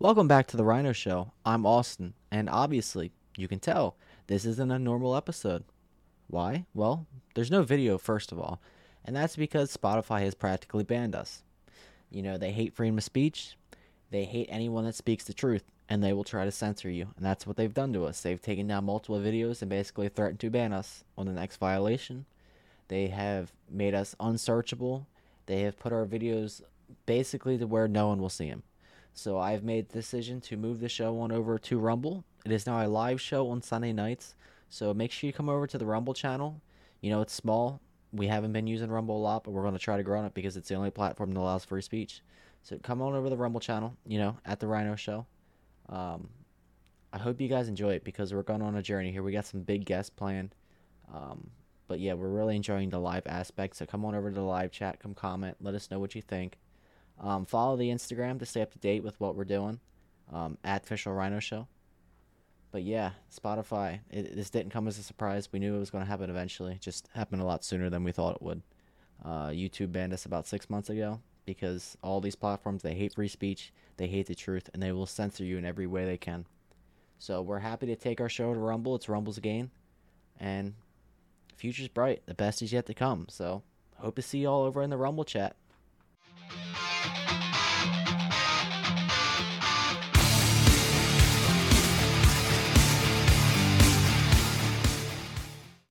Welcome back to the Rhino Show. I'm Austin, and obviously, you can tell this isn't a normal episode. Why? Well, there's no video, first of all, and that's because Spotify has practically banned us. You know, they hate freedom of speech, they hate anyone that speaks the truth, and they will try to censor you, and that's what they've done to us. They've taken down multiple videos and basically threatened to ban us on the next violation. They have made us unsearchable. They have put our videos basically to where no one will see them. So I've made the decision to move the show on over to Rumble. It is now a live show on Sunday nights. So make sure you come over to the Rumble channel. You know, it's small. We haven't been using Rumble a lot, but we're going to try to grow on it because it's the only platform that allows free speech. So come on over to the Rumble channel, you know, at the Rhino Show. Um, I hope you guys enjoy it because we're going on a journey here. We got some big guests planned. Um, but yeah, we're really enjoying the live aspect. So come on over to the live chat, come comment, let us know what you think. Um, follow the Instagram to stay up to date with what we're doing um, at Official Rhino Show. But yeah, Spotify. It, this didn't come as a surprise. We knew it was going to happen eventually. It just happened a lot sooner than we thought it would. Uh, YouTube banned us about six months ago because all these platforms they hate free speech, they hate the truth, and they will censor you in every way they can. So we're happy to take our show to Rumble. It's Rumble's gain, and future's bright. The best is yet to come. So hope to see you all over in the Rumble chat.